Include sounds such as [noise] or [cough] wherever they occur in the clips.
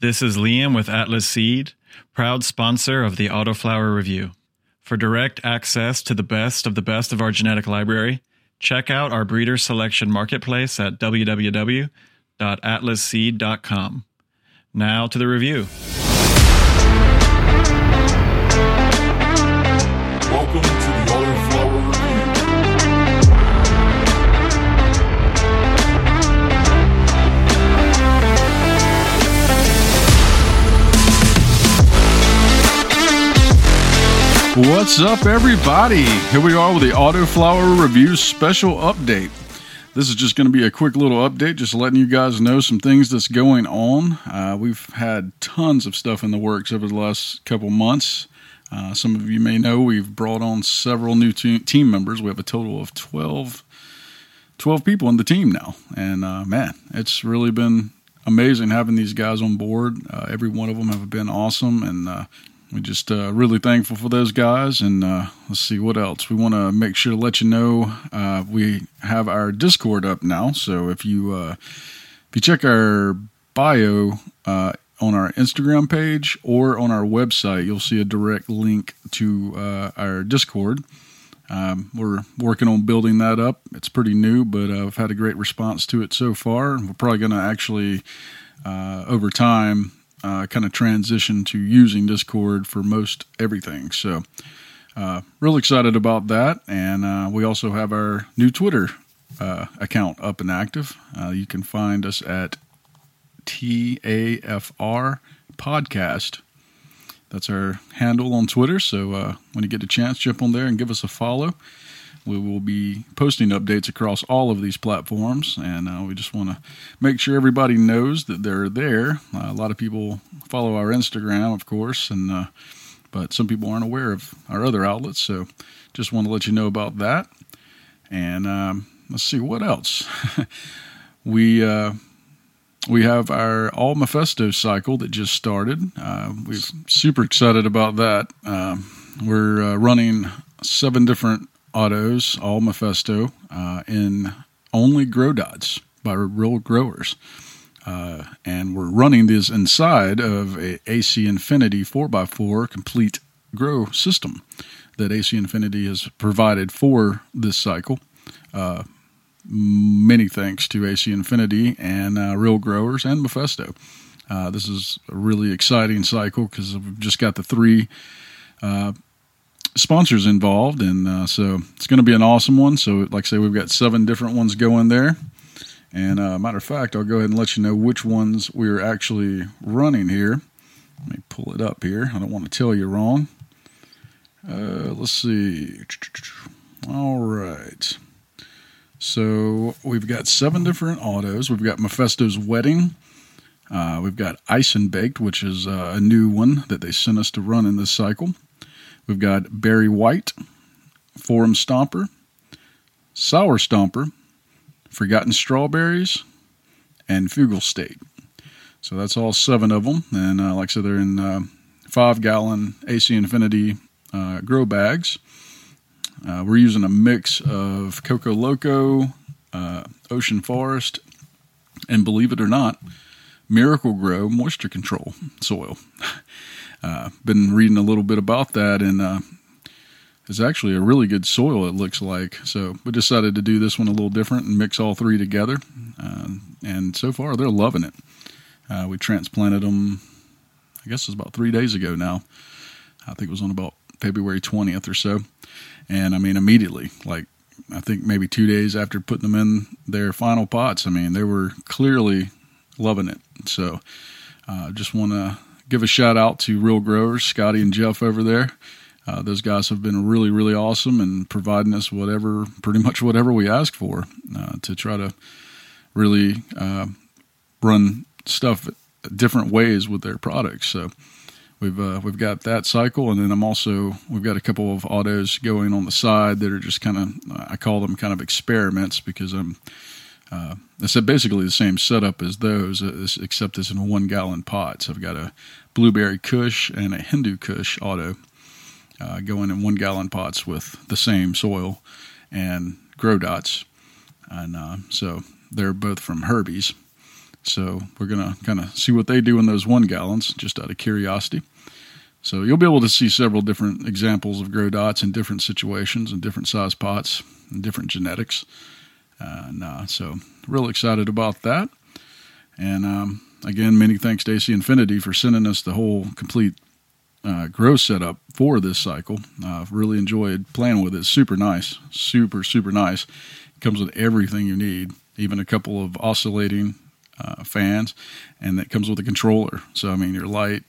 This is Liam with Atlas Seed, proud sponsor of the Autoflower Review. For direct access to the best of the best of our genetic library, check out our breeder selection marketplace at www.atlasseed.com. Now to the review. Welcome to What's up, everybody? Here we are with the Autoflower Review special update. This is just going to be a quick little update, just letting you guys know some things that's going on. Uh, we've had tons of stuff in the works over the last couple months. Uh, some of you may know we've brought on several new te- team members. We have a total of 12, 12 people in the team now. And uh, man, it's really been amazing having these guys on board. Uh, every one of them have been awesome. And we're just uh, really thankful for those guys. And uh, let's see what else. We want to make sure to let you know uh, we have our Discord up now. So if you uh, if you check our bio uh, on our Instagram page or on our website, you'll see a direct link to uh, our Discord. Um, we're working on building that up. It's pretty new, but I've had a great response to it so far. We're probably going to actually, over time, uh, kind of transition to using Discord for most everything. So, uh, real excited about that. And uh, we also have our new Twitter uh, account up and active. Uh, you can find us at TAFR Podcast. That's our handle on Twitter. So, uh, when you get a chance, jump on there and give us a follow. We will be posting updates across all of these platforms, and uh, we just want to make sure everybody knows that they're there. Uh, a lot of people follow our Instagram, of course, and uh, but some people aren't aware of our other outlets. So, just want to let you know about that. And um, let's see what else [laughs] we uh, we have our All Mephisto cycle that just started. Uh, we're super excited about that. Um, we're uh, running seven different autos, all Mephisto, uh, in only grow dots by real growers. Uh, and we're running this inside of a AC Infinity 4x4 complete grow system that AC Infinity has provided for this cycle. Uh, many thanks to AC Infinity and uh, Real Growers and Mephisto. Uh, this is a really exciting cycle because we've just got the three uh, sponsors involved, and uh, so it's going to be an awesome one. So, like I say, we've got seven different ones going there. And uh, matter of fact, I'll go ahead and let you know which ones we're actually running here. Let me pull it up here. I don't want to tell you wrong. Uh, let's see. All right. So we've got seven different autos. We've got Mephisto's Wedding. Uh, we've got Ice and Baked, which is uh, a new one that they sent us to run in this cycle. We've got Barry White, Forum Stomper, Sour Stomper, Forgotten Strawberries, and Fugal State. So that's all seven of them. And uh, like I said, they're in uh, five gallon AC Infinity uh, grow bags. Uh, we're using a mix of Coco Loco, uh, Ocean Forest, and believe it or not, Miracle-Gro moisture control soil. [laughs] uh, been reading a little bit about that, and uh, it's actually a really good soil. It looks like so. We decided to do this one a little different and mix all three together, uh, and so far they're loving it. Uh, we transplanted them, I guess it was about three days ago now. I think it was on about February 20th or so. And I mean, immediately, like I think maybe two days after putting them in their final pots, I mean, they were clearly loving it. So uh, just want to give a shout out to Real Growers, Scotty and Jeff over there. Uh, those guys have been really, really awesome and providing us whatever, pretty much whatever we ask for uh, to try to really uh, run stuff different ways with their products. So we've uh, we've got that cycle, and then I'm also we've got a couple of autos going on the side that are just kind of I call them kind of experiments because I'm. Uh, it's basically the same setup as those, uh, except it's in one gallon pots. I've got a blueberry Kush and a Hindu Kush auto uh, going in one gallon pots with the same soil and grow dots, and uh, so they're both from Herbie's. So we're going to kind of see what they do in those one gallons just out of curiosity. So you'll be able to see several different examples of grow dots in different situations and different size pots and different genetics. Uh, uh, so real excited about that. And um, again, many thanks to AC Infinity for sending us the whole complete uh, grow setup for this cycle. I've really enjoyed playing with it. Super nice, super super nice. It comes with everything you need, even a couple of oscillating uh, fans, and that comes with a controller. So I mean, your light,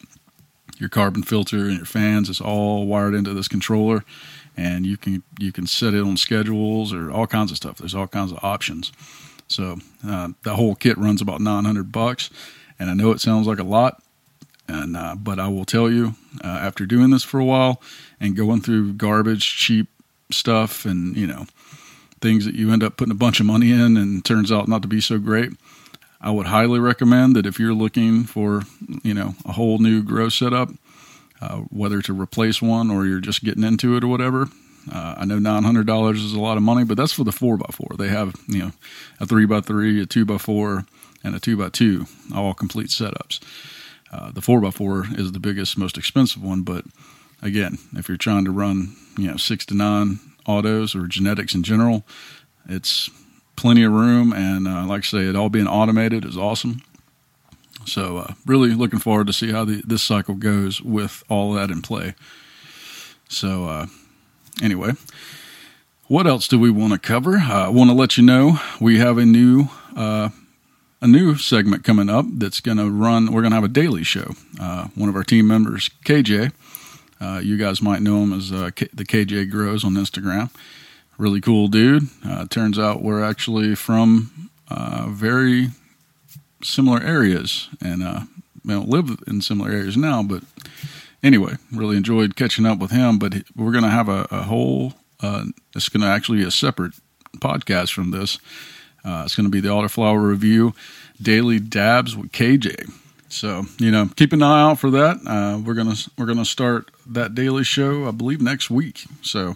your carbon filter, and your fans is all wired into this controller, and you can you can set it on schedules or all kinds of stuff. There's all kinds of options. So uh, the whole kit runs about 900 bucks, and I know it sounds like a lot, and uh, but I will tell you, uh, after doing this for a while and going through garbage, cheap stuff, and you know things that you end up putting a bunch of money in and turns out not to be so great. I would highly recommend that if you're looking for, you know, a whole new grow setup, uh, whether to replace one or you're just getting into it or whatever. Uh, I know nine hundred dollars is a lot of money, but that's for the four x four. They have you know a three x three, a two x four, and a two x two, all complete setups. Uh, the four x four is the biggest, most expensive one, but again, if you're trying to run you know six to nine autos or genetics in general, it's plenty of room, and uh, like I say, it all being automated is awesome. So, uh, really looking forward to see how the, this cycle goes with all that in play. So, uh, anyway, what else do we want to cover? I want to let you know we have a new uh, a new segment coming up that's going to run. We're going to have a daily show. Uh, one of our team members, KJ, uh, you guys might know him as uh, K- the KJ Grows on Instagram. Really cool dude. Uh, turns out we're actually from uh, very similar areas, and uh, don't live in similar areas now. But anyway, really enjoyed catching up with him. But we're going to have a, a whole. Uh, it's going to actually be a separate podcast from this. Uh, it's going to be the Autoflower Review Daily Dabs with KJ. So you know, keep an eye out for that. Uh, we're gonna we're gonna start that daily show, I believe, next week. So.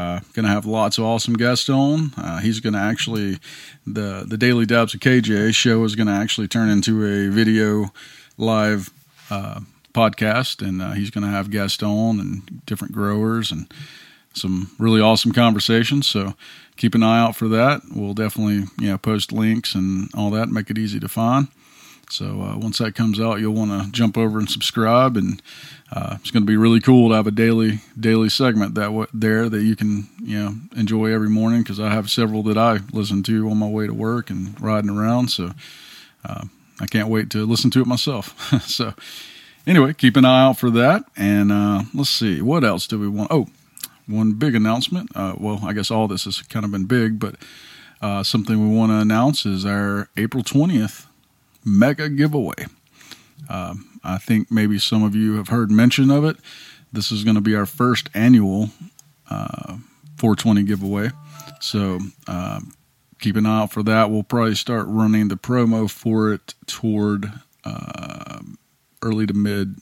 Uh, gonna have lots of awesome guests on. Uh, he's gonna actually the the Daily Dabs of KJ show is gonna actually turn into a video live uh, podcast, and uh, he's gonna have guests on and different growers and some really awesome conversations. So keep an eye out for that. We'll definitely you know post links and all that, make it easy to find. So uh, once that comes out, you'll want to jump over and subscribe, and uh, it's going to be really cool to have a daily daily segment that w- there that you can you know enjoy every morning because I have several that I listen to on my way to work and riding around. So uh, I can't wait to listen to it myself. [laughs] so anyway, keep an eye out for that, and uh, let's see what else do we want. Oh, one big announcement. Uh, well, I guess all this has kind of been big, but uh, something we want to announce is our April twentieth mega giveaway. Um, I think maybe some of you have heard mention of it. This is going to be our first annual uh, 420 giveaway. So uh, keep an eye out for that. We'll probably start running the promo for it toward uh, early to mid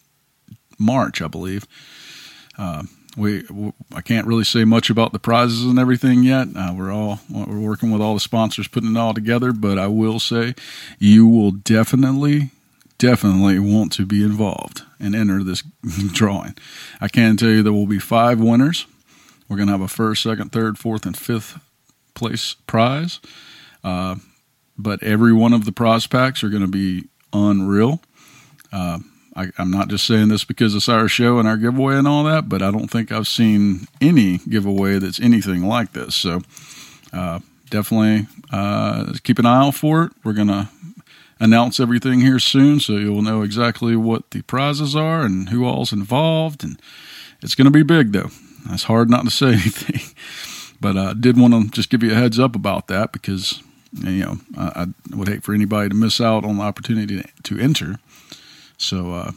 March, I believe. We, I can't really say much about the prizes and everything yet. Uh, we're all we're working with all the sponsors putting it all together, but I will say you will definitely definitely want to be involved and enter this [laughs] drawing. I can tell you there will be five winners. We're going to have a first, second, third, fourth, and fifth place prize. Uh, but every one of the prize packs are going to be unreal. Uh, I, am not just saying this because it's our show and our giveaway and all that, but I don't think I've seen any giveaway that's anything like this. So uh, definitely uh, keep an eye out for it. We're going to announce everything here soon, so you'll know exactly what the prizes are and who all's involved. And it's going to be big, though. It's hard not to say [laughs] anything, but I did want to just give you a heads up about that because you know I, I would hate for anybody to miss out on the opportunity to, to enter. So, uh,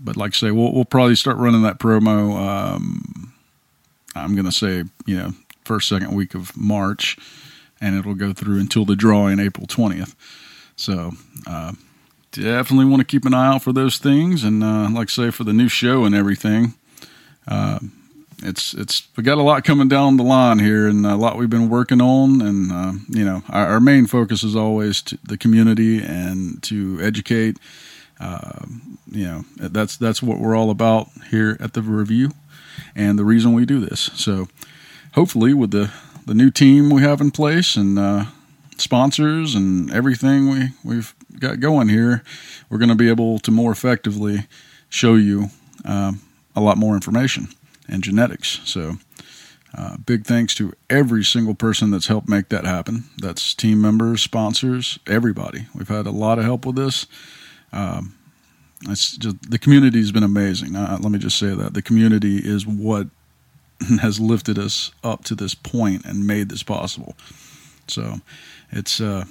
but like I say, we'll, we'll probably start running that promo. Um, I'm going to say, you know, first, second week of March, and it'll go through until the drawing April 20th. So, uh, definitely want to keep an eye out for those things. And, uh, like I say, for the new show and everything, uh, it's it's we got a lot coming down the line here, and a lot we've been working on. And uh, you know, our, our, main focus is always to the community and to educate. Uh, you know, that's that's what we're all about here at the review, and the reason we do this. So, hopefully, with the the new team we have in place and uh, sponsors and everything we we've got going here, we're going to be able to more effectively show you um, a lot more information and genetics. So, uh, big thanks to every single person that's helped make that happen. That's team members, sponsors, everybody. We've had a lot of help with this. Um, it's just the community has been amazing. Uh, let me just say that the community is what [laughs] has lifted us up to this point and made this possible. So, it's uh,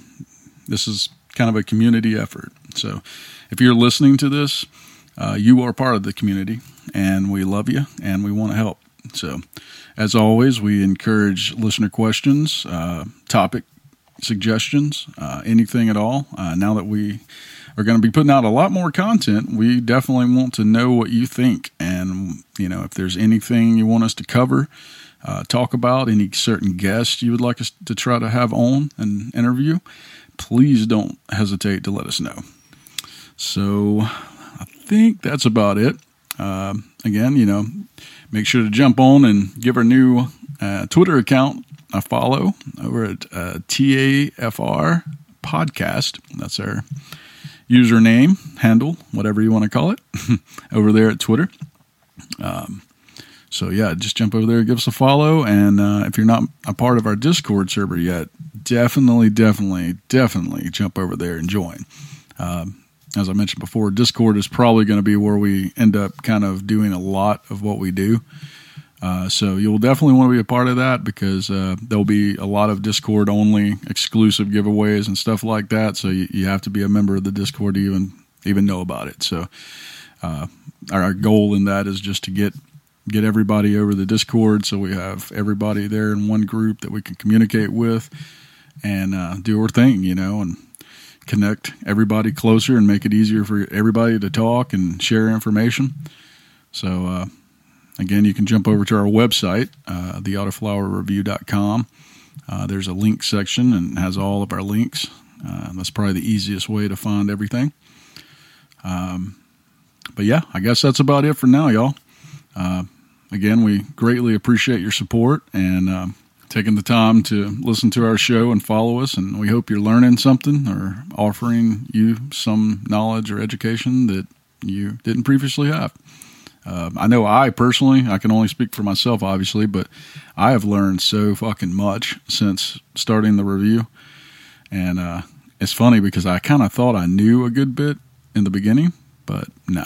this is kind of a community effort. So, if you're listening to this, uh, you are part of the community, and we love you and we want to help. So, as always, we encourage listener questions, uh, topic suggestions, uh, anything at all. Uh, now that we are going to be putting out a lot more content, we definitely want to know what you think. And, you know, if there's anything you want us to cover, uh, talk about, any certain guests you would like us to try to have on and interview, please don't hesitate to let us know. So I think that's about it. Uh, again, you know, make sure to jump on and give our new uh, Twitter account a follow over at uh, TAFR Podcast. That's our username, handle, whatever you want to call it, [laughs] over there at Twitter. Um, so yeah, just jump over there, give us a follow, and uh, if you're not a part of our Discord server yet, definitely, definitely, definitely jump over there and join. Um, as I mentioned before, Discord is probably going to be where we end up kind of doing a lot of what we do. Uh, so you'll definitely want to be a part of that because uh, there'll be a lot of Discord only exclusive giveaways and stuff like that. So you, you, have to be a member of the Discord to even even know about it. So uh, our, our goal in that is just to get get everybody over the Discord so we have everybody there in one group that we can communicate with and uh, do our thing, you know, and connect everybody closer and make it easier for everybody to talk and share information. So, uh, again, you can jump over to our website, uh, theautoflowerreview.com. Uh, there's a link section and has all of our links. Uh, that's probably the easiest way to find everything. Um, but yeah, I guess that's about it for now, y'all. Uh, again, we greatly appreciate your support and uh, taking the time to listen to our show and follow us. And we hope you're learning something or offering you some knowledge or education that you didn't previously have. Uh, I know I personally, I can only speak for myself, obviously, but I have learned so fucking much since starting the review. And uh, it's funny because I kind of thought I knew a good bit in the beginning, but no,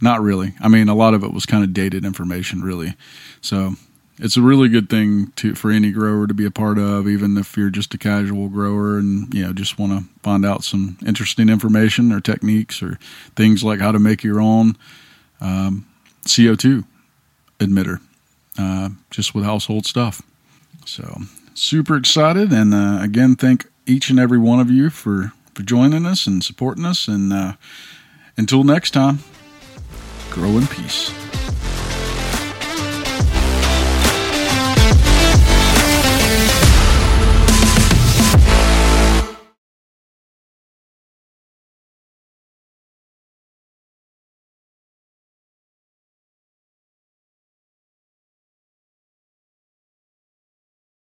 not really. I mean, a lot of it was kind of dated information, really. So it's a really good thing to for any grower to be a part of, even if you're just a casual grower and you know just want to find out some interesting information or techniques or things like how to make your own um, CO2 emitter, uh, just with household stuff. So super excited, and uh, again, thank each and every one of you for for joining us and supporting us. And uh, until next time, grow in peace.